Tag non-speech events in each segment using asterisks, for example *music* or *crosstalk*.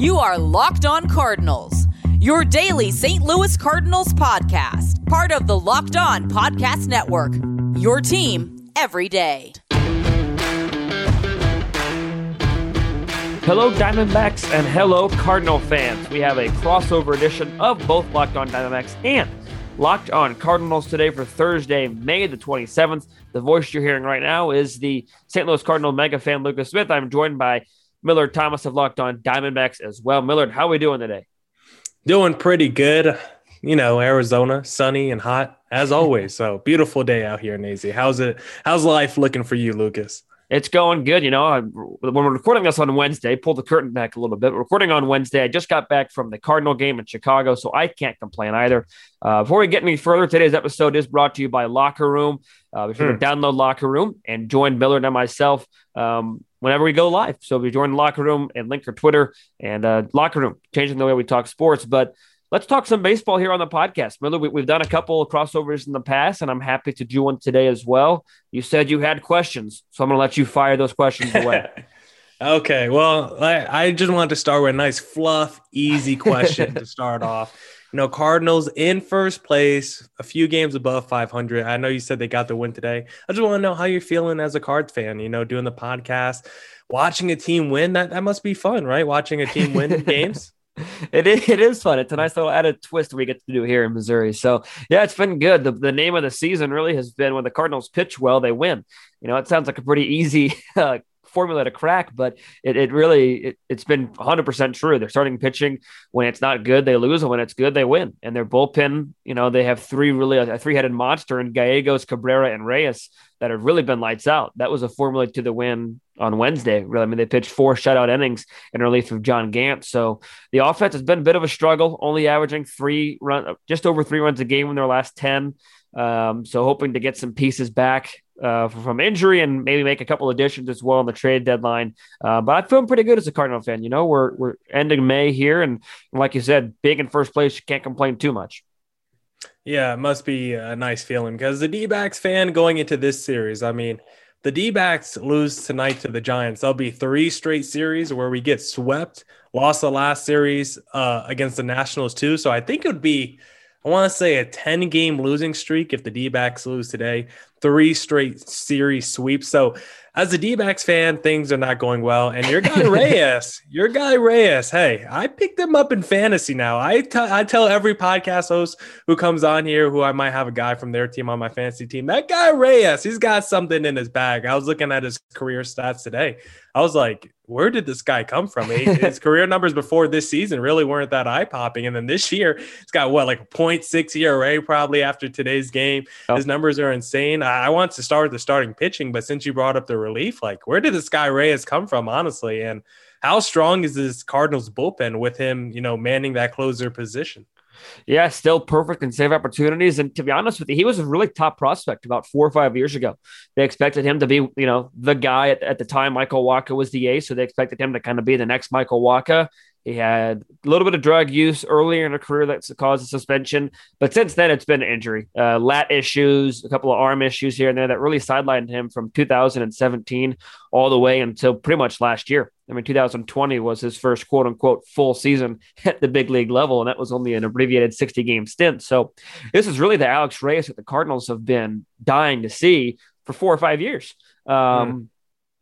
You are Locked On Cardinals, your daily St. Louis Cardinals podcast, part of the Locked On Podcast Network. Your team every day. Hello, Diamondbacks, and hello, Cardinal fans. We have a crossover edition of both Locked On Diamondbacks and Locked On Cardinals today for Thursday, May the 27th. The voice you're hearing right now is the St. Louis Cardinal mega fan, Lucas Smith. I'm joined by Millard Thomas of Locked On Diamondbacks as well. Millard, how are we doing today? Doing pretty good. You know, Arizona, sunny and hot as *laughs* always. So beautiful day out here in AZ. How's it? How's life looking for you, Lucas? It's going good. You know, I, when we're recording this on Wednesday, pull the curtain back a little bit. We're recording on Wednesday. I just got back from the Cardinal game in Chicago, so I can't complain either. Uh, before we get any further, today's episode is brought to you by Locker Room. Uh, be sure hmm. to download Locker Room and join Millard and myself um, whenever we go live. So if you join the Locker Room and link your Twitter and uh, Locker Room, changing the way we talk sports. But let's talk some baseball here on the podcast. Millard, we, have done a couple of crossovers in the past, and I'm happy to do one today as well. You said you had questions, so I'm going to let you fire those questions away. *laughs* okay. Well, I, I, just wanted to start with a nice, fluff, easy question to start off. You know, Cardinals in first place, a few games above 500. I know you said they got the win today. I just want to know how you're feeling as a Cards fan, you know, doing the podcast, watching a team win. That, that must be fun, right? Watching a team win *laughs* games it is, it is fun. It's a nice little added twist we get to do here in Missouri. So yeah, it's been good. The, the name of the season really has been when the Cardinals pitch well, they win. You know, it sounds like a pretty easy *laughs* uh, formula to crack, but it, it really it, has been 100% true. They're starting pitching when it's not good, they lose, and when it's good, they win. And their bullpen, you know, they have three really a three-headed monster in Gallegos, Cabrera, and Reyes that have really been lights out. That was a formula to the win on Wednesday. Really, I mean, they pitched four shutout innings in relief of John Gant. So the offense has been a bit of a struggle, only averaging three run, just over three runs a game in their last ten. Um, so hoping to get some pieces back uh, from injury and maybe make a couple additions as well on the trade deadline. Uh, but I'm feeling pretty good as a Cardinal fan. You know, we're we're ending May here, and like you said, big in first place. You can't complain too much. Yeah, it must be a nice feeling because the D backs fan going into this series, I mean, the D backs lose tonight to the Giants. There'll be three straight series where we get swept, lost the last series uh, against the Nationals, too. So I think it would be I want to say a 10 game losing streak if the D backs lose today, three straight series sweeps. So, as a D backs fan, things are not going well. And your guy *laughs* Reyes, your guy Reyes, hey, I picked him up in fantasy now. I, t- I tell every podcast host who comes on here who I might have a guy from their team on my fantasy team, that guy Reyes, he's got something in his bag. I was looking at his career stats today. I was like, where did this guy come from? His *laughs* career numbers before this season really weren't that eye popping. And then this year, he's got what, like a 0.6 ERA probably after today's game. Oh. His numbers are insane. I want to start with the starting pitching, but since you brought up the relief, like where did this guy Reyes come from, honestly? And how strong is this Cardinals bullpen with him, you know, manning that closer position? Yeah, still perfect and save opportunities. And to be honest with you, he was a really top prospect about four or five years ago. They expected him to be, you know, the guy at, at the time. Michael Wacha was the ace, so they expected him to kind of be the next Michael Wacha. He had a little bit of drug use earlier in a career that's caused a suspension, but since then it's been injury, uh, lat issues, a couple of arm issues here and there that really sidelined him from 2017 all the way until pretty much last year. I mean, 2020 was his first quote unquote full season *laughs* at the big league level, and that was only an abbreviated 60 game stint. So this is really the Alex Reyes that the Cardinals have been dying to see for four or five years. Um, mm.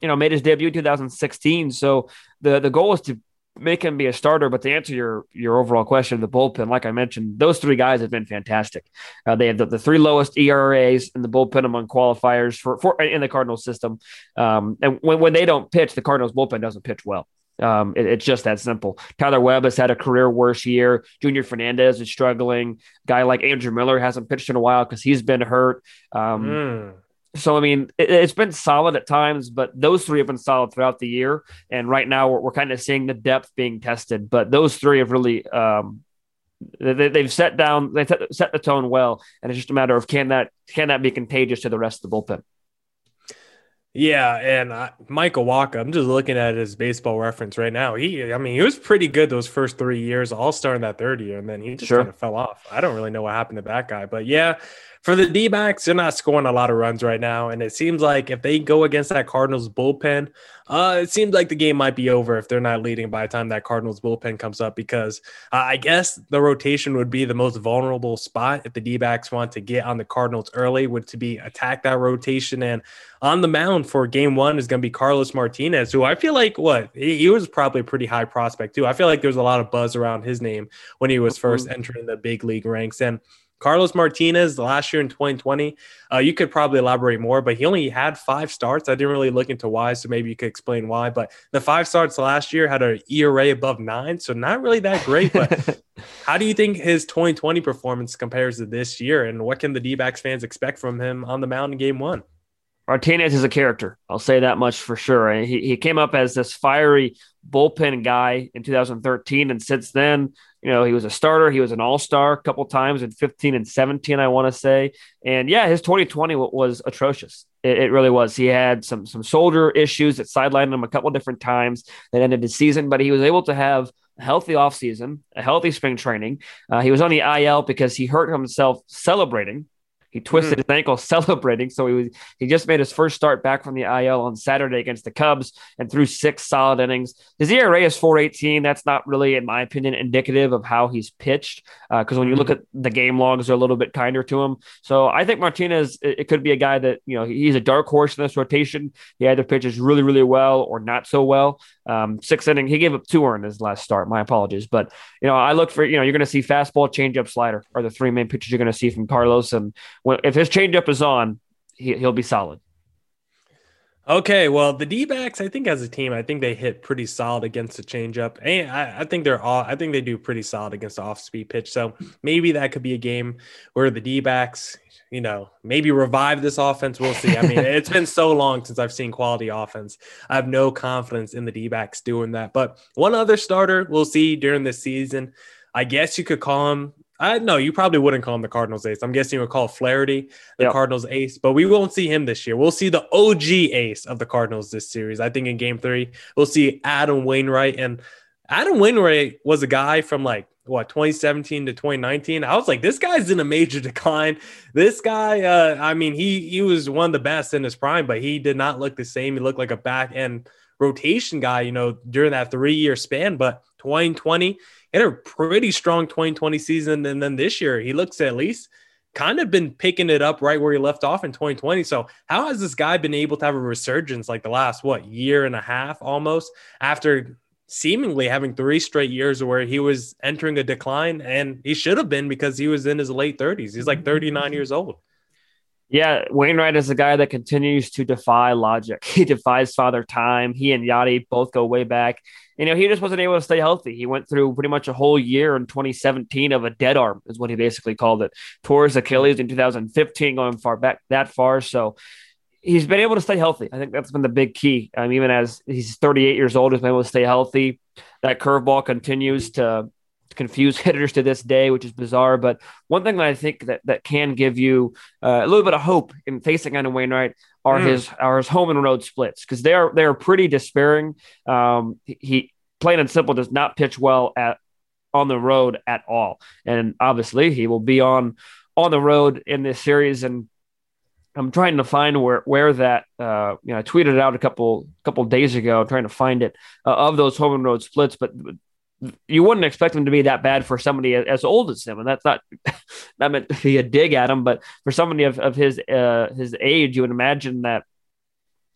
You know, made his debut in 2016. So the the goal is to make him be a starter. But to answer your your overall question, the bullpen, like I mentioned, those three guys have been fantastic. Uh, they have the, the, three lowest ERAs in the bullpen among qualifiers for, for in the Cardinals system. Um, and when, when they don't pitch, the Cardinals bullpen doesn't pitch well. Um, it, it's just that simple. Tyler Webb has had a career worse year. Junior Fernandez is struggling. Guy like Andrew Miller hasn't pitched in a while because he's been hurt. Um, mm. So, I mean, it, has been solid at times, but those three have been solid throughout the year. And right now, we're, we're kind of seeing the depth being tested. But those three have really, um, they, have set down, they set the tone well, and it's just a matter of can that can that be contagious to the rest of the bullpen. Yeah, and uh, Michael Wacha, I'm just looking at his baseball reference right now. He, I mean, he was pretty good those first three years, all starting that third year, and then he just sure. kind of fell off. I don't really know what happened to that guy, but yeah, for the D backs, they're not scoring a lot of runs right now. And it seems like if they go against that Cardinals bullpen, uh, it seems like the game might be over if they're not leading by the time that Cardinals bullpen comes up because uh, I guess the rotation would be the most vulnerable spot if the D backs want to get on the Cardinals early, would to be attack that rotation. And on the mound for game one is going to be Carlos Martinez, who I feel like what he, was probably a pretty high prospect too. I feel like there was a lot of buzz around his name when he was 1st mm-hmm. entering the big league ranks. And Carlos Martinez last year in 2020, uh, you could probably elaborate more, but he only had five starts. I didn't really look into why, so maybe you could explain why. But the five starts last year had an ERA above nine, so not really that great. But *laughs* how do you think his 2020 performance compares to this year, and what can the D backs fans expect from him on the mound in game one? Martinez is a character. I'll say that much for sure. He, he came up as this fiery bullpen guy in 2013, and since then, you know, he was a starter. He was an all star a couple times in 15 and 17, I want to say. And yeah, his 2020 was atrocious. It, it, really was. He had some some shoulder issues that sidelined him a couple different times that ended his season, but he was able to have a healthy offseason, a healthy spring training. Uh, he was on the IL because he hurt himself celebrating he twisted mm-hmm. his ankle *laughs* celebrating. So he was he just made his first start back from the IL on Saturday against the Cubs and threw six solid innings. His ERA is 418. That's not really, in my opinion, indicative of how he's pitched. Because uh, when you look mm-hmm. at the game logs, they're a little bit kinder to him. So I think Martinez, it, it, could be a guy that, you know, he's a dark horse in this rotation. He either pitches really, really well or not so well. Um, six inning, he gave up two in his last start. My apologies. But, you know, I look for, you know, you're going to see fastball, changeup, slider are the three main pitches you're going to see from Carlos. And if his changeup is on, he, he'll be solid. Okay, well, the D backs, I think as a team, I think they hit pretty solid against the changeup. And I, I, think they're all, I think they do pretty solid against the off speed pitch. So maybe that could be a game where the D backs, you know, maybe revive this offense. We'll see. I mean, *laughs* it's been so long since I've seen quality offense. I have no confidence in the D backs doing that. But one other starter we'll see during this season, I guess you could call him I no, you probably wouldn't call him the Cardinals ace. I'm guessing you would call Flaherty the yep. Cardinals ace, but we won't see him this year. We'll see the OG ace of the Cardinals this series. I think in game three, we'll see Adam Wainwright. And Adam Wainwright was a guy from like what 2017 to 2019. I was like, this guy's in a major *laughs* decline. This guy, uh, I mean, he he was one of the best in his prime, but he did not look the same. He looked like a back end rotation guy, you know, during that three year span. But 2020 had a pretty strong 2020 season. And then this year, he looks at least kind of been picking it up right where he left off in 2020. So, how has this guy been able to have a resurgence like the last, what, year and a half almost after seemingly having three straight years where he was entering a decline? And he should have been because he was in his late 30s. He's like 39 years old. Yeah, Wainwright is a guy that continues to defy logic. *laughs* He defies father time. He and Yadi both go way back you know, he just wasn't able to stay healthy. He went through pretty much a whole year in 2017 of a dead arm, is what he basically called it. His Achilles in 2015, going far back that far. So he's been able to stay healthy. I think that's been the big key. Um, even as he's 38 years old, he's been able to stay healthy. That curveball continues to confuse *laughs* hitters to this day, which is bizarre. But one thing that I think that, that can give you uh, a little bit of hope in facing Adam Wainwright are mm. his are his home and road splits because they are they are pretty despairing. Um, he plain and simple does not pitch well at on the road at all, and obviously he will be on on the road in this series and. I'm trying to find where where that uh, you know I tweeted out a couple couple days ago, trying to find it uh, of those home and road splits. But you wouldn't expect him to be that bad for somebody as old as him, and that's not *laughs* not meant to be a dig at him, but for somebody of, of his uh, his age, you would imagine that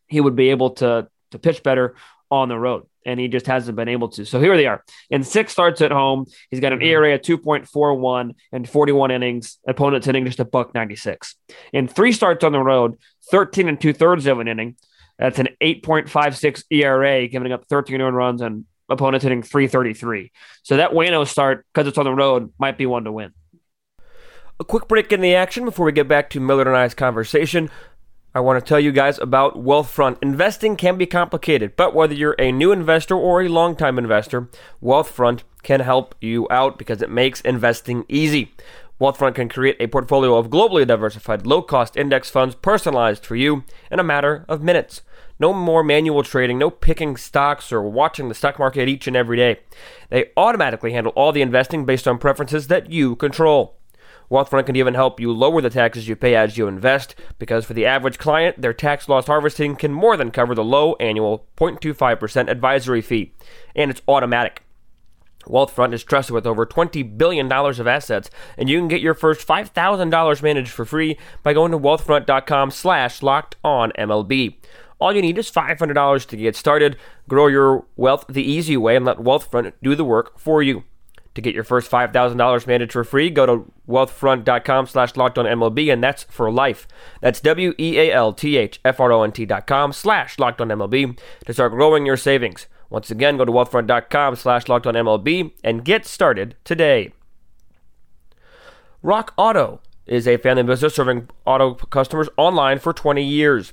he would be able to to pitch better on the road, and he just hasn't been able to. So here they are in six starts at home. He's got an mm-hmm. ERA of two point four one and forty one innings. Opponents hitting just a buck ninety six. In three starts on the road, thirteen and two thirds of an inning. That's an 8.56 ERA, giving up 13 earned runs and opponents hitting 333. So that Wayno start, because it's on the road, might be one to win. A quick break in the action before we get back to Millard and I's conversation. I want to tell you guys about Wealthfront. Investing can be complicated, but whether you're a new investor or a long-time investor, Wealthfront can help you out because it makes investing easy. Wealthfront can create a portfolio of globally diversified, low cost index funds personalized for you in a matter of minutes. No more manual trading, no picking stocks or watching the stock market each and every day. They automatically handle all the investing based on preferences that you control. Wealthfront can even help you lower the taxes you pay as you invest, because for the average client, their tax loss harvesting can more than cover the low annual 0.25% advisory fee, and it's automatic. Wealthfront is trusted with over $20 billion of assets, and you can get your first $5,000 managed for free by going to wealthfront.com slash locked on MLB. All you need is $500 to get started. Grow your wealth the easy way and let Wealthfront do the work for you. To get your first $5,000 managed for free, go to wealthfront.com slash MLB, and that's for life. That's W-E-A-L-T-H-F-R-O-N-T dot com slash MLB to start growing your savings. Once again, go to wealthfront.com slash MLB and get started today. Rock Auto is a family business serving auto customers online for 20 years.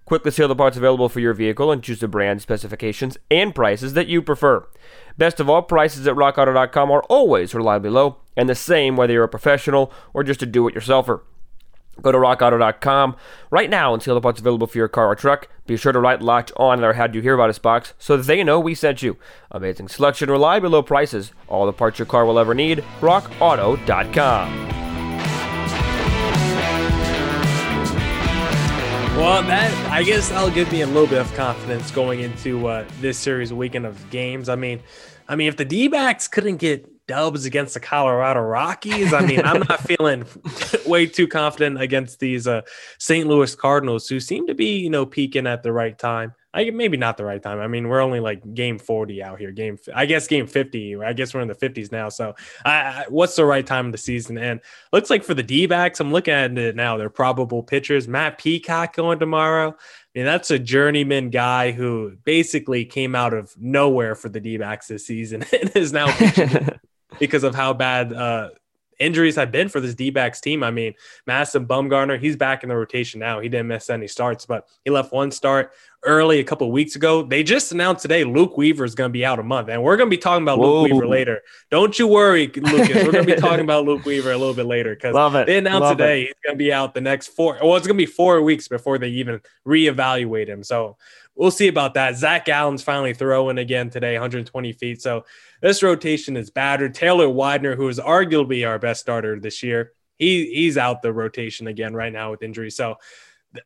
Quickly see all the parts available for your vehicle and choose the brand, specifications, and prices that you prefer. Best of all, prices at RockAuto.com are always reliably low and the same whether you're a professional or just a do it yourselfer. Go to rockauto.com right now and see all the parts available for your car or truck. Be sure to write locked on their How'd You Hear About Us box so they know we sent you. Amazing selection, reliably low prices, all the parts your car will ever need. RockAuto.com. Well, that I guess that'll give me a little bit of confidence going into uh, this series weekend of games. I mean, I mean, if the D backs couldn't get dubs against the Colorado Rockies. I mean, I'm not *laughs* feeling way too confident against these uh, St. Louis Cardinals, who seem to be, you know, peaking at the right time. I maybe not the right time. I mean, we're only like game 40 out here. Game, I guess game 50. I guess we're in the 50s now. So, I, what's the right time of the season? And looks like for the D backs, I'm looking at it now. They're probable pitchers. Matt Peacock going tomorrow. I mean, that's a journeyman guy who basically came out of nowhere for the D backs this season *laughs* and is now *laughs* because of how bad uh, injuries have been for this D backs team. I mean, Madison Bumgarner, he's back in the rotation now. He didn't miss any starts, but he left one start early a couple weeks ago. They just announced today Luke Weaver is going to be out a month, and we're going to be talking about Whoa. Luke Weaver later. Don't you worry, Lucas. We're going to be *laughs* talking about Luke Weaver a little bit later because they announced Love today it. he's going to be out the next four. Well, it's going to be four weeks before they even reevaluate him. So we'll see about that. Zach Allen's finally throwing again today, 120 feet. So this rotation is battered. Taylor Widener, who is arguably our best starter this year, he he's out the rotation again right now with injury. So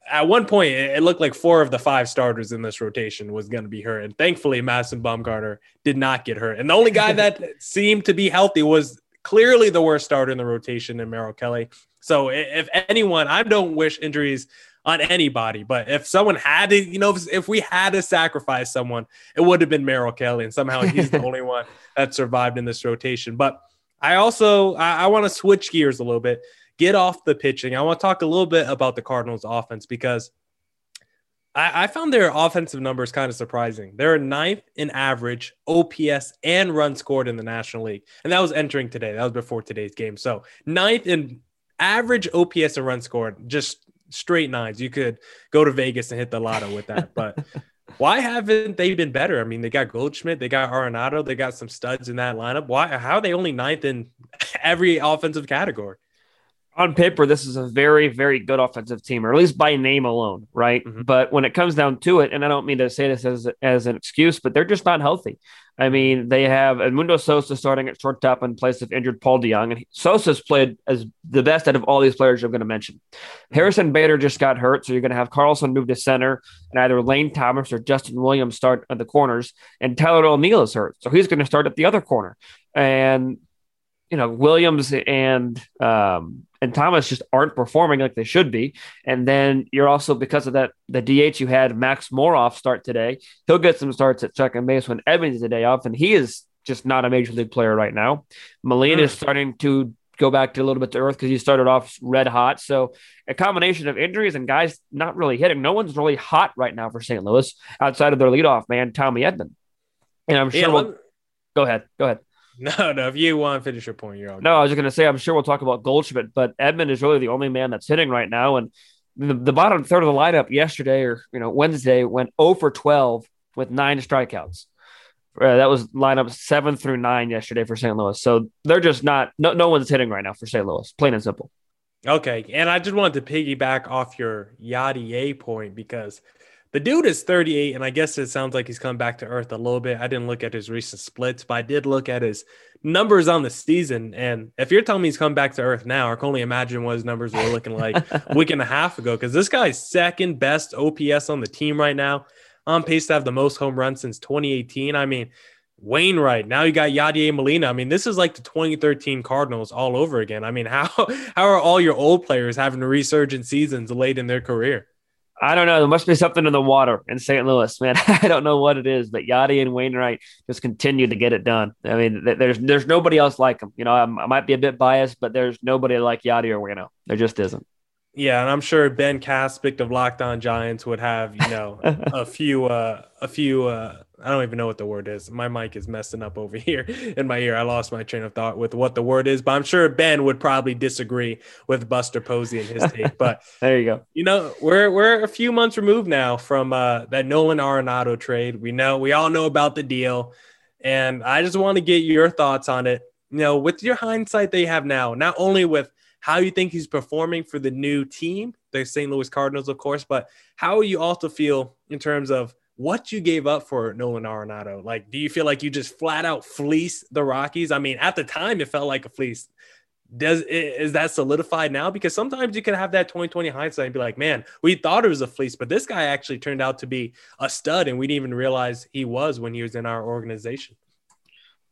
at one point, it looked like four of the five starters in this rotation was going to be hurt, and thankfully, Madison Bumgarner did not get hurt. And the only guy that *laughs* seemed to be healthy was clearly the worst starter in the rotation in Merrill Kelly. So if anyone, I don't wish injuries on anybody. But if someone had to, you know, if, if we had to sacrifice someone, it would have been Merrill Kelly, and somehow he's the *laughs* only one that survived in this rotation. But I also I, I want to switch gears a little bit, get off the pitching. I want to talk a little bit about the Cardinals' offense because. I, I found their offensive numbers kind of surprising. They're ninth in average, OPS, and run scored in the National League. And that was entering today. That was before today's game. So ninth in average OPS and run scored, just straight nines. You could go to Vegas and hit the lotto with that. But *laughs* why haven't they been better? I mean, they got Goldschmidt, they got Arenado, they got some studs in that lineup. Why? How are they only ninth in *laughs* every offensive category? On paper, this is a very, very good offensive team, or at least by name alone, right? Mm-hmm. But when it comes down to it, and I don't mean to say this as as an excuse, but they're just not healthy. I mean, they have Edmundo Sosa starting at shortstop in place of injured Paul DeJong, and Sosa's played as the best out of all these players I'm going to mention. Harrison Bader just got hurt, so you're going to have Carlson move to center, and either Lane Thomas or Justin Williams start at the corners, and Tyler O'Neill is hurt, so he's going to start at the other corner. And you know, Williams and um, and Thomas just aren't performing like they should be. And then you're also because of that the DH you had Max Moroff start today. He'll get some starts at second base when Evans is a day off, and he is just not a major league player right now. Molina is starting to go back to a little bit to earth because he started off red hot. So a combination of injuries and guys not really hitting. No one's really hot right now for St. Louis outside of their leadoff man Tommy Edman. And I'm sure yeah, we'll go ahead. Go ahead. No, no. If you want to finish your point, you're on. No, I was just going to say, I'm sure we'll talk about Goldschmidt, but Edman is really the only man that's hitting right now. And the, the bottom third of the lineup yesterday or, you know, Wednesday went 0 for 12 with nine strikeouts. Uh, that was lineup seven through nine yesterday for St. Louis. So they're just not, no, no one's hitting right now for St. Louis, plain and simple. Okay. And I just wanted to piggyback off your Yadier point because the dude is 38, and I guess it sounds like he's come back to earth a little bit. I didn't look at his recent splits, but I did look at his numbers on the season. And if you're telling me he's come back to earth now, I can only imagine what his numbers were looking like a *laughs* week and a half ago. Because this guy's second best OPS on the team right now, on pace to have the most home runs since 2018. I mean, Wainwright. Now you got Yadier Molina. I mean, this is like the 2013 Cardinals all over again. I mean, *laughs* how how are all your old players having resurgent seasons late in their career? I don't know. There must be something in the water in St. Louis, man. *laughs* I don't know what it is, but Yadi and Wainwright just continue to get it done. I mean, there's there's nobody else like them. You know, I'm, i might be a bit biased, but there's nobody like Yadi or Waino. There just isn't. Yeah, and I'm sure Ben Caspick of Locked On Giants would have you know *laughs* a few uh, a few uh, I don't even know what the word is. My mic is messing up over *laughs* here in my ear. I lost my train of thought with what the word is, but I'm sure Ben would probably disagree with Buster Posey and his *laughs* take. But there you go. You know, we're we're a few months removed now from uh, that Nolan Arenado trade. We know we all know about the deal, and I just want to get your thoughts on it. You know, with your hindsight they have now, not only with how you think he's performing for the new team, the St. Louis Cardinals, of course, but how you also feel in terms of what you gave up for Nolan Arenado. Like, do you feel like you just flat out fleece the Rockies? I mean, at the time, it felt like a fleece. Does is that solidified now? Because sometimes you can have that 2020 hindsight and be like, man, we thought it was a fleece, but this guy actually turned out to be a stud, and we didn't even realize he was when he was in our organization.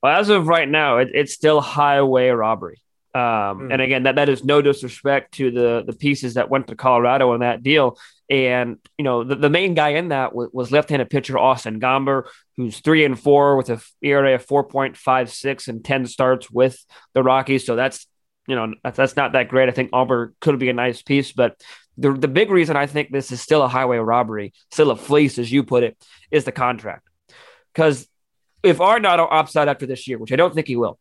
Well, as of right now, it, it's still highway robbery. Um, mm. And again, that, that is no disrespect to the the pieces that went to Colorado in that deal. And you know, the, the main guy in that was, was left-handed pitcher Austin Gomber, who's three and four with a ERA of four point five six and ten starts with the Rockies. So that's you know that's, that's not that great. I think Auburn could be a nice piece, but the the big reason I think this is still a highway robbery, still a fleece, as you put it, is the contract. Because if Arenado opts out after this year, which I don't think he will,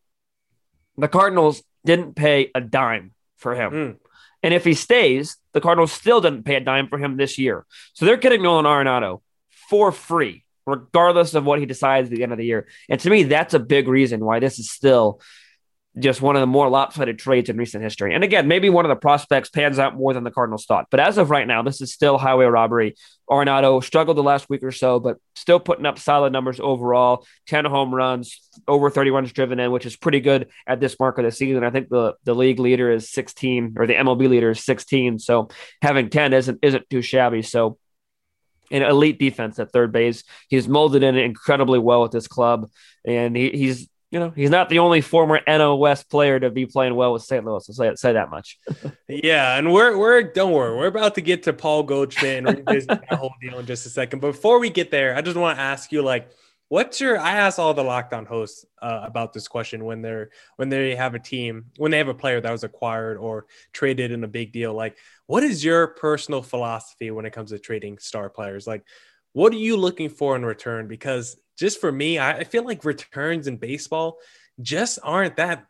the Cardinals didn't pay a dime for him. Mm. And if he stays, the Cardinals still didn't pay a dime for him this year. So they're getting Nolan Arenado for free, regardless of what he decides at the end of the year. And to me, that's a big reason why this is still just one of the more lopsided trades in recent history. And again, maybe one of the prospects pans out more than the Cardinals thought. But as of right now, this is still highway robbery. Arenado struggled the last week or so, but still putting up solid numbers overall 10 home runs, over 30 runs driven in, which is pretty good at this mark of the season. I think the, the league leader is 16 or the MLB leader is 16. So having 10 isn't, isn't too shabby. So an elite defense at third base. He's molded in incredibly well with this club, and he, he's you know, he's not the only former NOS player to be playing well with St. Louis. I'll say, say that much. *laughs* yeah, and we're we're don't worry, we're about to get to Paul Goldschmidt and revisit that whole deal in just a second. But before we get there, I just want to ask you, like, what's your? I ask all the Locked On hosts uh, about this question when they're when they have a team when they have a player that was acquired or traded in a big deal. Like, what is your personal philosophy when it comes to trading star players? Like, what are you looking for in return? Because just for me, I feel like returns in baseball just aren't that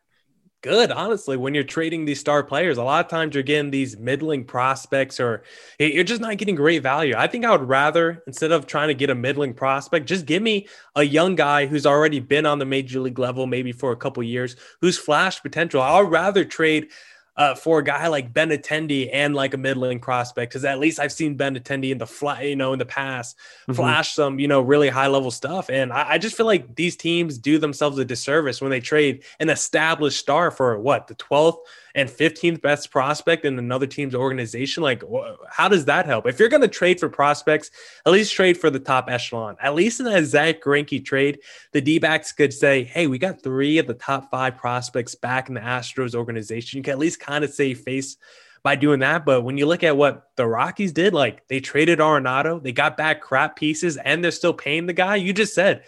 good, honestly, when you're trading these star players. A lot of times you're getting these middling prospects or you're just not getting great value. I think I would rather, instead of trying to get a middling prospect, just give me a young guy who's already been on the major league level, maybe for a couple years, who's flashed potential. I'd rather trade uh, for a guy like Benintendi and like a middling prospect because at least I've seen Benintendi in the fly, you know, in the past mm-hmm. flash some, you know, really high level stuff. And I, I, just feel like these teams do themselves a disservice when they trade an established star for what the 12th and 15th best prospect in another team's organization. Like, how does that help? If you're going to trade for prospects, at least trade for the top echelon. At least in that Zach Greinke trade, the D backs could say, hey, we got three of the top five prospects back in the Astros organization. You can at least kind of save face by doing that. But when you look at what the Rockies did, like they traded Arenado, they got back crap pieces, and they're still paying the guy. You just said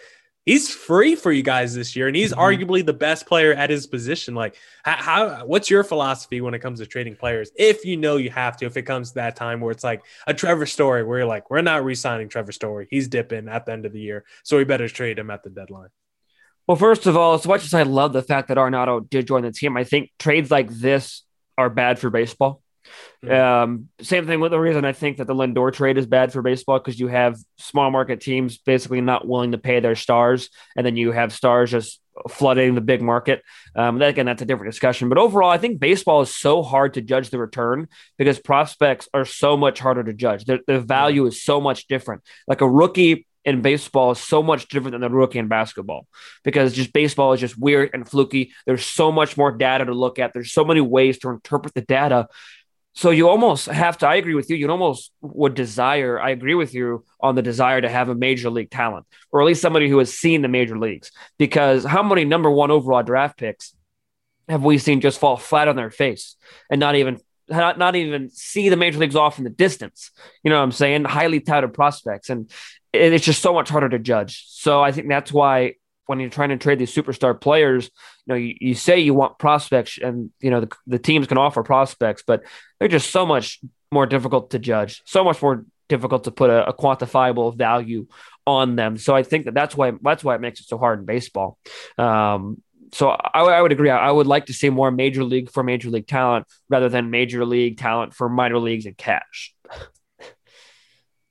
he's free for you guys this year, and he's mm-hmm. arguably the best player at his position. Like, how, how, what's your philosophy when it comes to trading players? If you know you have to, if it comes to that time where it's like a Trevor Story, where you're like, we're not re-signing Trevor Story, he's dipping at the end of the year, so we better trade him at the deadline. Well, first of all, as much as I love the fact that Arenado did join the team, I think trades like this are bad for baseball Um, same thing with the reason I think that the Lindor trade is bad for baseball because you have small market teams basically not willing to pay their stars, and then you have stars just flooding the big market. Um, that, again, that's a different discussion. But overall, I think baseball is so hard to judge the return because prospects are so much harder to judge. The, the value is so much different. Like a rookie in baseball is so much different than the rookie in basketball because just baseball is just weird and fluky. There's so much more data to look at. There's so many ways to interpret the data so you almost have to, I agree with you. You almost would desire, I agree with you on the desire to have a major league talent, or at least somebody who has seen the major leagues. Because how many number one overall draft picks have we seen just fall flat on their face and not even not, not even see the major leagues off in the distance? You know what I'm saying? Highly touted prospects. And it's just so much harder to judge. So I think that's why when you're trying to trade these superstar players, you know, you, you say you want prospects and, you know, the, the teams can offer prospects, but they're just so much more difficult to judge, so much more difficult to put a, a quantifiable value on them. So I think that that's why, that's why it makes it so hard in baseball. Um, so I, I, would agree. I would like to see more major league for major league talent rather than major league talent for minor leagues and cash.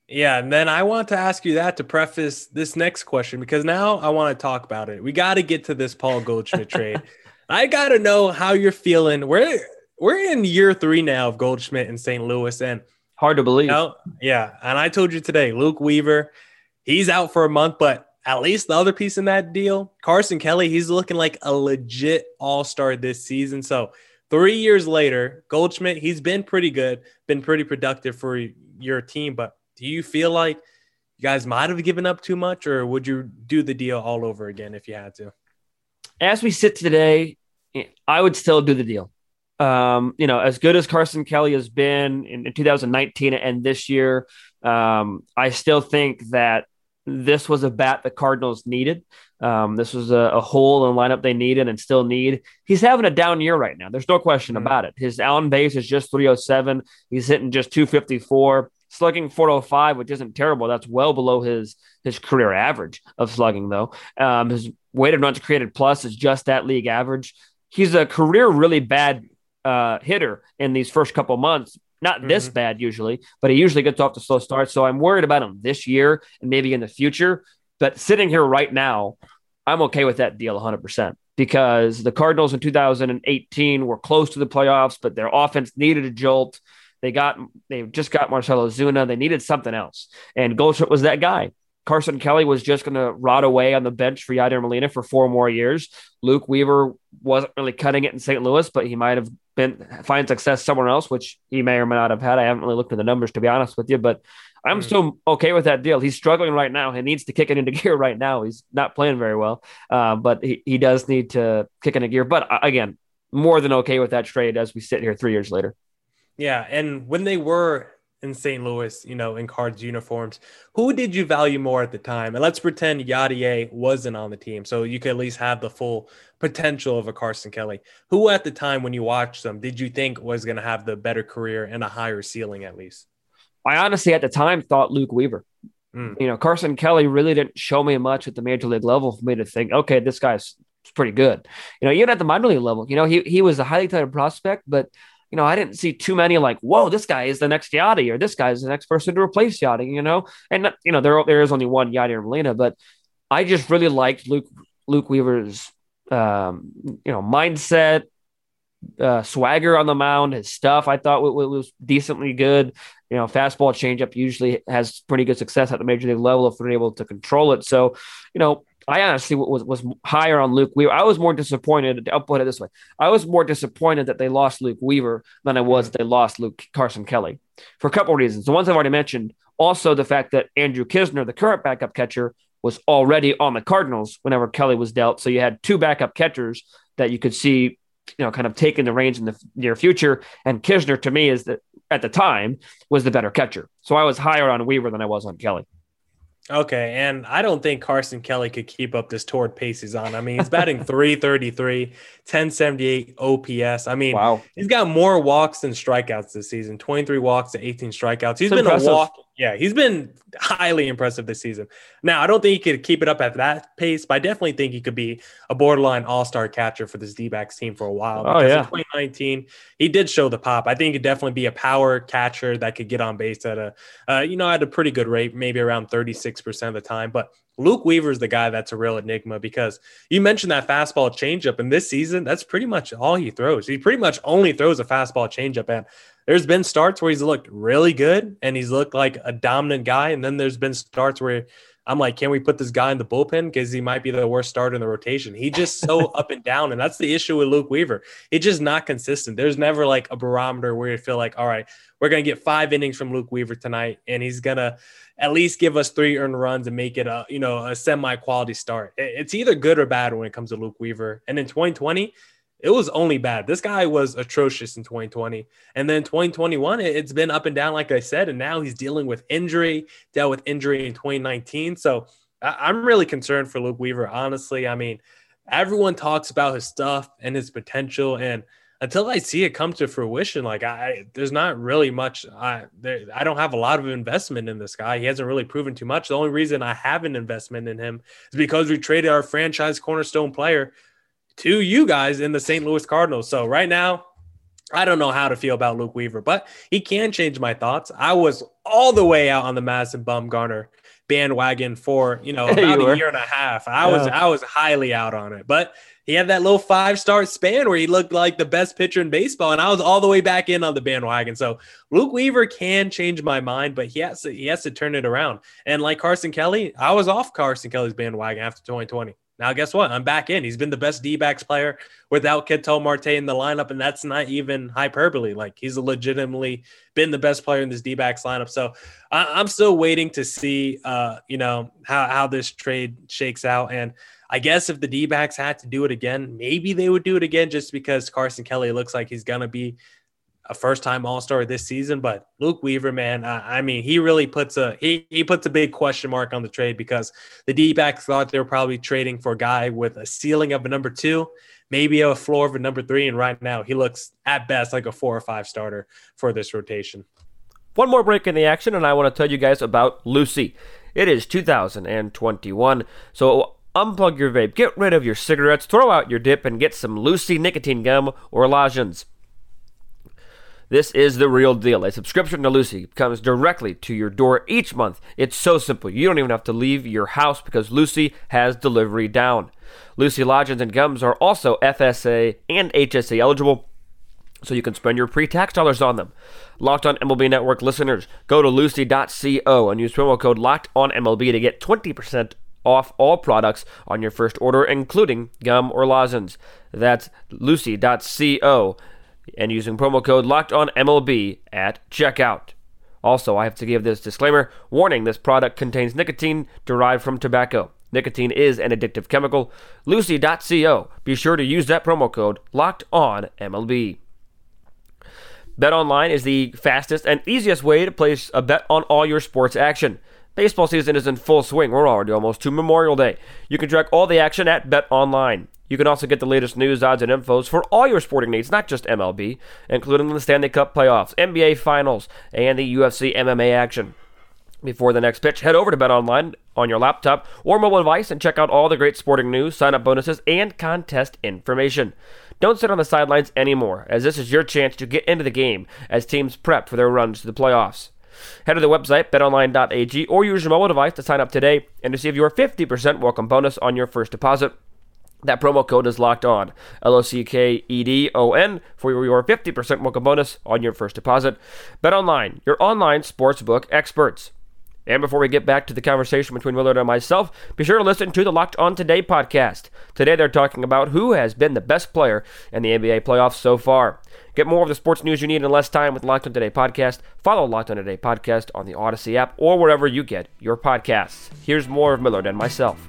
Yeah, and then I want to ask you that to preface this next question because now I want to talk about it. We got to get to this Paul Goldschmidt trade. *laughs* I got to know how you're feeling. We're we're in year three now of Goldschmidt in St. Louis, and hard to believe. You know, yeah, and I told you today, Luke Weaver, he's out for a month, but at least the other piece in that deal, Carson Kelly, he's looking like a legit all star this season. So three years later, Goldschmidt, he's been pretty good, been pretty productive for your team, but do you feel like you guys might have given up too much, or would you do the deal all over again if you had to? As we sit today, I would still do the deal. Um, you know, as good as Carson Kelly has been in, in 2019 and this year, um, I still think that this was a bat the Cardinals needed. Um, this was a, a, hole in the lineup they needed and still need. He's having a down year right now. There's no question mm-hmm. about it. His on base is just 307. He's hitting just 254 slugging 405, which isn't terrible. That's well below his his career average of slugging, though. Um, his weighted runs created plus is just that league average. He's a career really bad uh, hitter in these first couple months. Not mm-hmm. this bad usually, but he usually gets off to slow starts. So I'm worried about him this year and maybe in the future. But sitting here right now, I'm okay with that deal 100% because the Cardinals in 2018 were close to the playoffs, but their offense needed a jolt. They got they just got Marcell Ozuna. They needed something else, and Goldschmidt was that guy. Carson Kelly was just going to rot away on the bench for Yadier Molina for four more years. Luke Weaver wasn't really cutting it in St. Louis, but he might have been find success somewhere else, which he may or may not have had. I haven't really looked at the numbers to be honest with you, but I'm mm. still okay with that deal. He's struggling right now. He needs to kick it into *laughs* gear right now. He's not playing very well, uh, but he, he does need to kick into gear. But uh, again, more than okay with that trade as we sit here three years later. Yeah, and when they were in St. Louis, you know, in Cards uniforms, who did you value more at the time? And let's pretend Yadier wasn't on the team, so you could at least have the full potential of a Carson Kelly. Who at the time when you watched them did you think was going to have the better career and a higher ceiling at least? I honestly at the time thought Luke Weaver. Mm. You know, Carson Kelly really didn't show me much at the major league level for me to think, okay, this guy's pretty good. You know, even at the minor league level, you know, he he was a highly touted prospect, but you know, I didn't see too many like, whoa, this guy is the next Yadi or this guy is the next person to replace Yadi, you know? And, you know, there, there is only one Yadier Molina, but I just really liked Luke, Luke Weaver's, um, you know, mindset, uh, swagger on the mound, his stuff I thought was, was decently good. You know, fastball changeup usually has pretty good success at the major league level if they're able to control it. So, you know, I honestly was was higher on Luke Weaver. I was more disappointed. I'll put it this way: I was more disappointed that they lost Luke Weaver than I was that they lost Luke Carson Kelly for a couple of reasons. The ones I've already mentioned. Also, the fact that Andrew Knizner, the current backup catcher, was already on the Cardinals whenever Kelly was dealt. So you had two backup catchers that you could see, you know, kind of taking the reins in the near future. And Knizner, to me, is that at the time was the better catcher. So I was higher on Weaver than I was on Kelly. Okay, and I don't think Carson Kelly could keep up this torrid pace he's on. I mean, he's batting *laughs* 333, 1078 OPS. I mean, wow. he's got more walks than strikeouts this season 23 walks to 18 strikeouts. He's That's been impressive. a walk Yeah, he's been highly impressive this season. Now, I don't think he could keep it up at that pace, but I definitely think he could be a borderline all star catcher for this D backs team for a while. Oh, yeah. In 2019, he did show the pop. I think he could definitely be a power catcher that could get on base at a, uh, you know, at a pretty good rate, maybe around 36% of the time. But Luke Weaver is the guy that's a real enigma because you mentioned that fastball changeup, and this season, that's pretty much all he throws. He pretty much only throws a fastball changeup. And there's been starts where he's looked really good and he's looked like a dominant guy. And then there's been starts where I'm like, can we put this guy in the bullpen? Because he might be the worst starter in the rotation. He just so *laughs* up and down. And that's the issue with Luke Weaver. He's just not consistent. There's never like a barometer where you feel like, all right, we're going to get five innings from Luke Weaver tonight. And he's going to at least give us three earned runs and make it a, you know, a semi quality start. It's either good or bad when it comes to Luke Weaver. And in 2020, it was only bad. This guy was atrocious in 2020. And then 2021, it's been up and down, like I said. And now he's dealing with injury, dealt with injury in 2019. So I'm really concerned for Luke Weaver, honestly. I mean, everyone talks about his stuff and his potential. And until I see it come to fruition, like I, there's not really much. I, there, I don't have a lot of investment in this guy. He hasn't really proven too much. The only reason I have an investment in him is because we traded our franchise cornerstone player to you guys in the St. Louis Cardinals. So right now, I don't know how to feel about Luke Weaver, but he can change my thoughts. I was all the way out on the Madison Bumgarner bandwagon for you know *laughs* about you a year and a half. I yeah. was I was highly out on it, but he had that little five star span where he looked like the best pitcher in baseball, and I was all the way back in on the bandwagon. So Luke Weaver can change my mind, but he has to he has to turn it around. And like Carson Kelly, I was off Carson Kelly's bandwagon after 2020. Now, guess what? I'm back in. He's been the best D backs player without Ketel Marte in the lineup, and that's not even hyperbole. Like he's legitimately been the best player in this D backs lineup. So I, am still waiting to see, uh, you know, how how this trade shakes out. And I guess if the D backs had to do it again, maybe they would do it again, just because Carson Kelly looks like he's gonna be a first time All Star this season, but Luke Weaver, man, I, I, mean, he really puts a he he puts a big question mark on the trade because the D backs thought they were probably trading for a guy with a ceiling of a number two, maybe a floor of a number three, and right now he looks at best like a four or five starter for this rotation. One more break in the action, and I want to tell you guys about Lucy. It is 2021, so unplug your vape, get rid of your cigarettes, throw out your dip, and get some Lucy nicotine gum or lozenges. This is the real deal. A subscription to Lucy comes directly to your door each month. It's so simple. You don't even have to leave your house because Lucy has delivery down. Lucy lozenges and gums are also FSA and HSA eligible so you can spend your pre-tax dollars on them. Locked on MLB Network listeners, go to lucy.co and use promo code Locked on MLB to get 20% off all products on your first order, including gum or lozenges. That's lucy.co and using promo code locked on MLB at checkout. Also, I have to give this disclaimer warning this product contains nicotine derived from tobacco. Nicotine is an addictive chemical. Lucy.co. Be sure to use that promo code locked on MLB. BetOnline is the fastest and easiest way to place a bet on all your sports action. Baseball season is in full swing. We're already almost to Memorial Day. You can track all the action at BetOnline. You can also get the latest news, odds, and infos for all your sporting needs, not just MLB, including the Stanley Cup playoffs, NBA Finals, and the UFC MMA action. Before the next pitch, head over to BetOnline on your laptop or mobile device and check out all the great sporting news, sign-up bonuses, and contest information. Don't sit on the sidelines anymore, as this is your chance to get into the game as teams prep for their runs to the playoffs. Head to the website betonline.ag or use your mobile device to sign up today and receive your 50% welcome bonus on your first deposit. That promo code is locked on. L O C K E D O N for your 50% welcome bonus on your first deposit. Bet online, your online sportsbook experts. And before we get back to the conversation between Millard and myself, be sure to listen to the Locked On Today podcast. Today they're talking about who has been the best player in the NBA playoffs so far. Get more of the sports news you need in less time with Locked On Today podcast. Follow Locked On Today podcast on the Odyssey app or wherever you get your podcasts. Here's more of Millard and myself.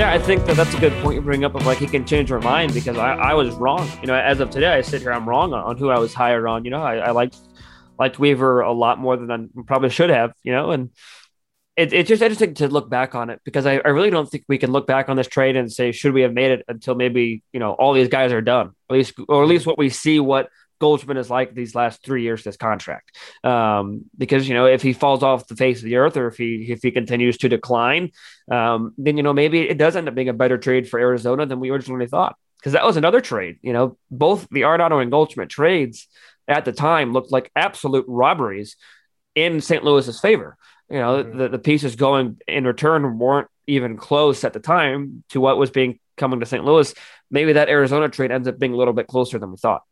Yeah, I think that that's a good point you bring up of like he can change her mind because I, I was wrong. You know, as of today, I sit here, I'm wrong on, on who I was higher on. You know, I, I liked liked Weaver a lot more than I probably should have. You know, and it, it's just interesting to look back on it because I, I really don't think we can look back on this trade and say should we have made it until maybe you know all these guys are done at least or at least what we see what Goldschmidt is like these last three years of this contract. Um, because you know, if he falls off the face of the earth or if he if he continues to decline, um, then you know maybe it does end up being a better trade for Arizona than we originally thought. Because that was another trade. You know, both the Arenado and Goldschmidt trades at the time looked like absolute robberies in St. Louis's favor. You know, mm-hmm. the, the pieces going in return weren't even close at the time to what was being coming to St. Louis. Maybe that Arizona trade ends up being a little bit closer than we thought.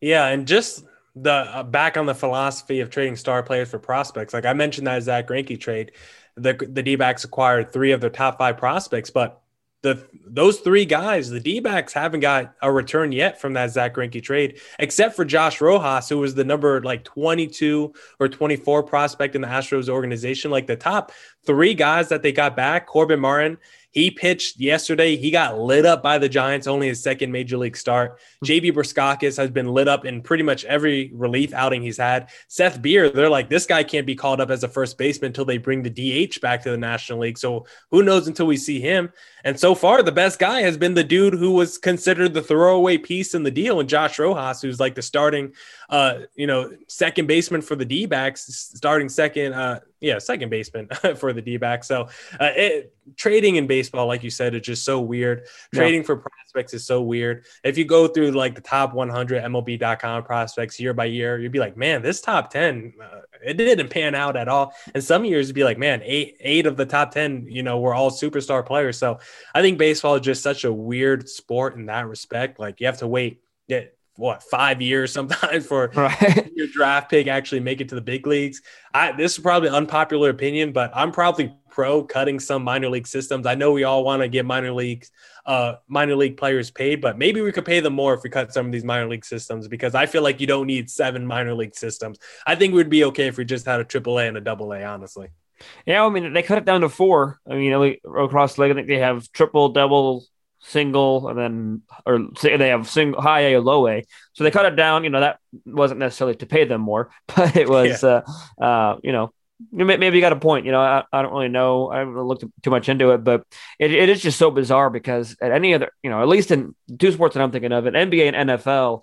Yeah, and just the uh, back on the philosophy of trading star players for prospects. Like I mentioned that Zach Greinke trade, the the D-backs acquired three of their top five prospects, but the those three guys, the D-backs haven't got a return yet from that Zach Greinke trade, except for Josh Rojas, who was the number like 22 or 24 prospect in the Astros organization. Like the top three guys that they got back, Corbin Martin he pitched yesterday. He got lit up by the Giants, only his second major league start. Hmm. JB Bukauskas has been lit up in pretty much every relief outing he's had. Seth Beer, they're like, this guy can't be called up as a first baseman until they bring the DH back to the National League. So who knows until we see him? And so far, the best guy has been the dude who was considered the throwaway piece in the deal, and Josh Rojas, who's like the starting, uh, you know, second baseman for the D backs, starting second, uh, yeah, second baseman *laughs* for the D backs. So uh, it, trading in baseball, like you said, is just so weird. Trading yeah. for prospects is so weird. If you go through like the top 100 MLB.com prospects year by year, you'd be like, man, this top 10, uh, it didn't pan out at all. And some years, it'd be like, man, eight eight of the top 10, you know, were all superstar players. So I think baseball is just such a weird sport in that respect. Like you have to wait. What five years sometimes for *laughs* right. your draft pick actually make it to the big leagues. I this is probably unpopular opinion, but I'm probably pro cutting some minor league systems. I know we all want to get minor leagues, uh, minor league players paid, but maybe we could pay them more if we cut some of these minor league systems because I feel like you don't need seven minor league systems. I think we'd be okay if we just had a triple A and a double A, honestly. Yeah, I mean they cut it down to four. I mean, across the league, I think they have triple, double, single, and then or they have single, high A, or low A. So they cut it down. You know, that wasn't necessarily to pay them more, *laughs* but it was, yeah. uh, uh, you know, maybe you got a point. You know, I, I don't really know. I haven't looked too much into it, but it, it is just so bizarre because at any other, you know, at least in two sports that I'm thinking of, in NBA and NFL,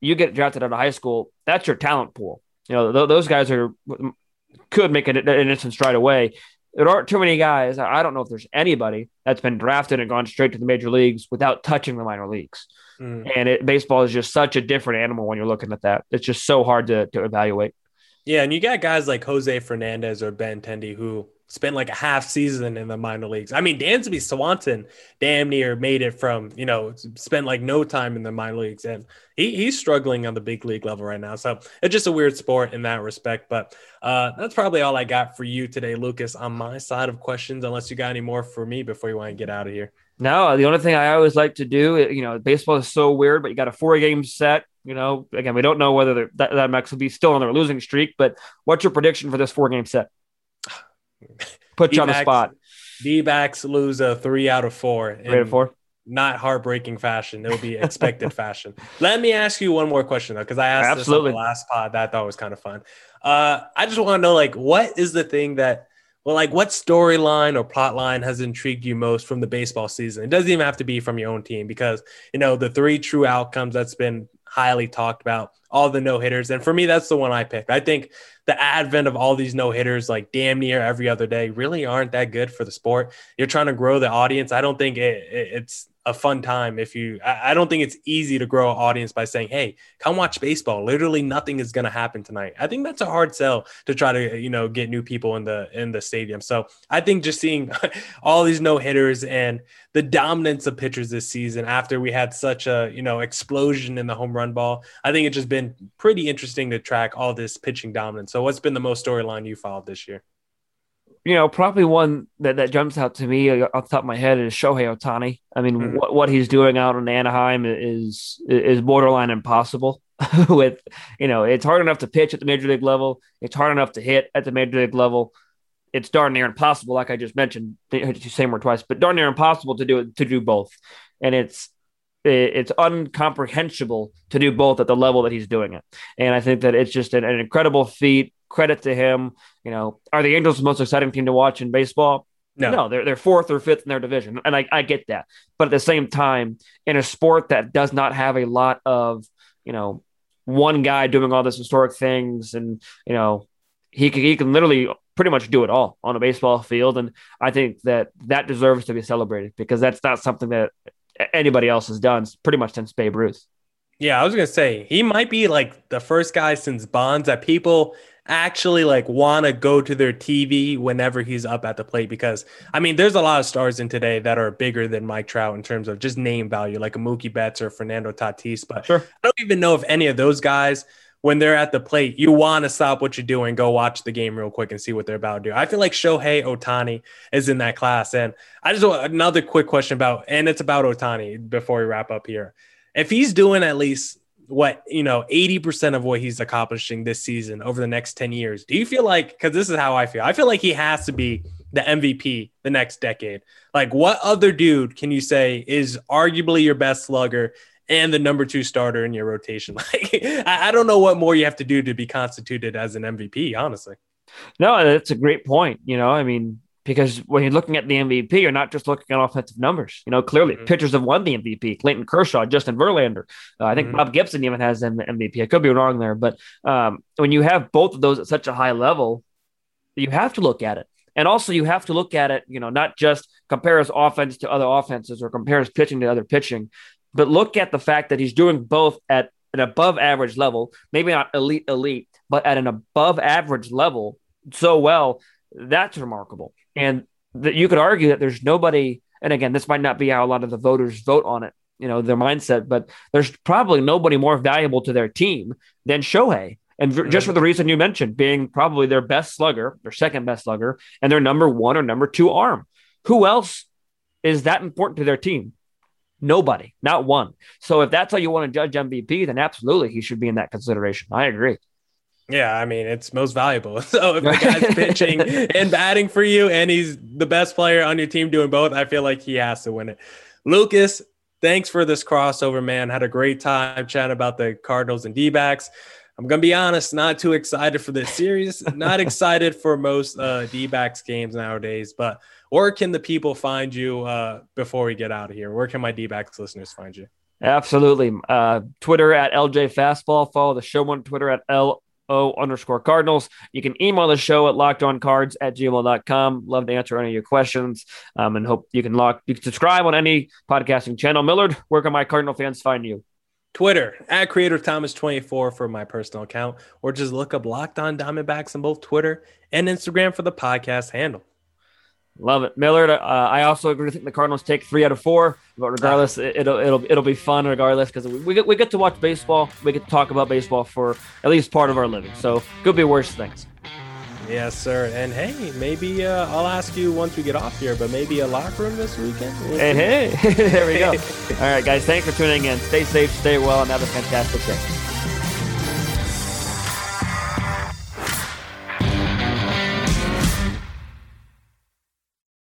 you get drafted out of high school, that's your talent pool. You know, th- those guys are could make an, an instant stride away. There aren't too many guys. I don't know if there's anybody that's been drafted and gone straight to the major leagues without touching the minor leagues. Mm. And it, baseball is just such a different animal when you're looking at that. It's just so hard to, to evaluate. Yeah, and you got guys like Jose Fernandez or Benintendi who spent like a half season in the minor leagues. I mean, Dansby Swanson damn near made it from, you know, spent like no time in the minor leagues. And he, he's struggling on the big league level right now. So it's just a weird sport in that respect. But uh, that's probably all I got for you today, Lucas, on my side of questions, unless you got any more for me before you want to get out of here. No, the only thing I always like to do, you know, baseball is so weird, but you got a four game set. You know, again, we don't know whether that, that Max will be still on their losing streak, but what's your prediction for this four game set? Put you on the spot. D backs lose a three out of four. Three out of four. Not heartbreaking fashion. It'll be expected *laughs* fashion. Let me ask you one more question though, because I asked Absolutely. this on the last pod that I thought was kind of fun. Uh, I just want to know, like, what is the thing that, well, like, what storyline or plot line has intrigued you most from the baseball season? It doesn't even have to be from your own team, because you know the three true outcomes that's been highly talked about, all the no hitters. And for me, that's the one I picked. I think the advent of all these no hitters, like damn near every other day, really aren't that good for the sport. You're trying to grow the audience. I don't think it, it, it's a fun time if you I, I don't think it's easy to grow an audience by saying hey come watch baseball literally nothing is going to happen tonight i think that's a hard sell to try to you know get new people in the in the stadium so i think just seeing *laughs* all these no hitters and the dominance of pitchers this season after we had such a you know explosion in the home run ball i think it's just been pretty interesting to track all this pitching dominance so what's been the most storyline you followed this year you know, probably one that, that jumps out to me uh, off the top of my head is Shohei Ohtani. I mean, mm-hmm. what, what he's doing out in Anaheim is is borderline impossible. *laughs* with you know, it's hard enough to pitch at the major league level. It's hard enough to hit at the major league level. It's darn near impossible, like I just mentioned, same word twice, but darn near impossible to do it to do both. And it's it's uncomprehensible to do both at the level that he's doing it. And I think that it's just an, an incredible feat credit to him. You know, are the Angels the most exciting team to watch in baseball? No, no they're, they're fourth or fifth in their division. And I, I get that. But at the same time, in a sport that does not have a lot of, you know, one guy doing all this historic things, and you know, he can he can literally pretty much do it all on a baseball field, and I think that that deserves to be celebrated because that's not something that anybody else has done pretty much since Babe Ruth. Yeah, I was gonna say he might be like the first guy since Bonds that people actually like want to go to their TV whenever he's up at the plate because I mean there's a lot of stars in today that are bigger than Mike Trout in terms of just name value like a Mookie Betts or Fernando Tatis but sure. I don't even know if any of those guys when they're at the plate you want to stop what you're doing go watch the game real quick and see what they're about to do. I feel like Shohei Ohtani is in that class and I just want another quick question about and it's about Ohtani before we wrap up here if he's doing at least what you know 80% of what he's accomplishing this season over the next 10 years do you feel like because this is how i feel i feel like he has to be the mvp the next decade like what other dude can you say is arguably your best slugger and the number two starter in your rotation *laughs* like I, I don't know what more you have to do to be constituted as an mvp honestly no that's a great point you know i mean because when you're looking at the MVP, you're not just looking at offensive numbers. You know, clearly mm-hmm. pitchers have won the MVP. Clayton Kershaw, Justin Verlander. Uh, I think mm-hmm. Bob Gibson even has an MVP. I could be wrong there, but um, when you have both of those at such a high level, you have to look at it. And also, you have to look at it, you know, not just compare his offense to other offenses or compare his pitching to other pitching, but look at the fact that he's doing both at an above average level, maybe not elite, elite, but at an above average level so well. That's remarkable. And that you could argue that there's nobody, and again, this might not be how a lot of the voters vote on it, you know, their mindset, but there's probably nobody more valuable to their team than Shohei. And just for the reason you mentioned, being probably their best slugger, their second best slugger, and their number one or number two arm. Who else is that important to their team? Nobody, not one. So if that's how you want to judge MVP, then absolutely he should be in that consideration. I agree. Yeah, I mean, it's most valuable. *laughs* So if the guy's *laughs* pitching and batting for you and he's the best player on your team doing both, I feel like he has to win it. Lucas, thanks for this crossover, man. Had a great time chatting about the Cardinals and D backs. I'm going to be honest, not too excited for this series. not *laughs* excited for most uh, D backs games nowadays, but where can the people find you uh, before we get out of here? Where can my D backs listeners find you? Absolutely. Uh, Twitter at LJ Fastball. Follow the show on Twitter at L O underscore Cardinals. You can email the show at lockedoncards at gmail.com. Love to answer any of your questions um, and hope you can lock, you can subscribe on any podcasting channel. Millard, where can my Cardinal fans find you? Twitter at Creator Thomas 24 for my personal account, or just look up Locked On Diamondbacks on both Twitter and Instagram for the podcast handle. Love it, Millard. Uh, I also agree. I think the Cardinals take three out of four, but regardless, it, will it'll it'll be fun regardless because we, we get we get to watch baseball. We get to talk about baseball for at least part of our living. So could be worse things. Yes, sir. And hey, maybe uh, I'll ask you once we get off here, but maybe a locker room this weekend. We'll hey, hey, *laughs* there we go. *laughs* All right, guys. Thanks for tuning in. Stay safe, stay well, and have a fantastic day.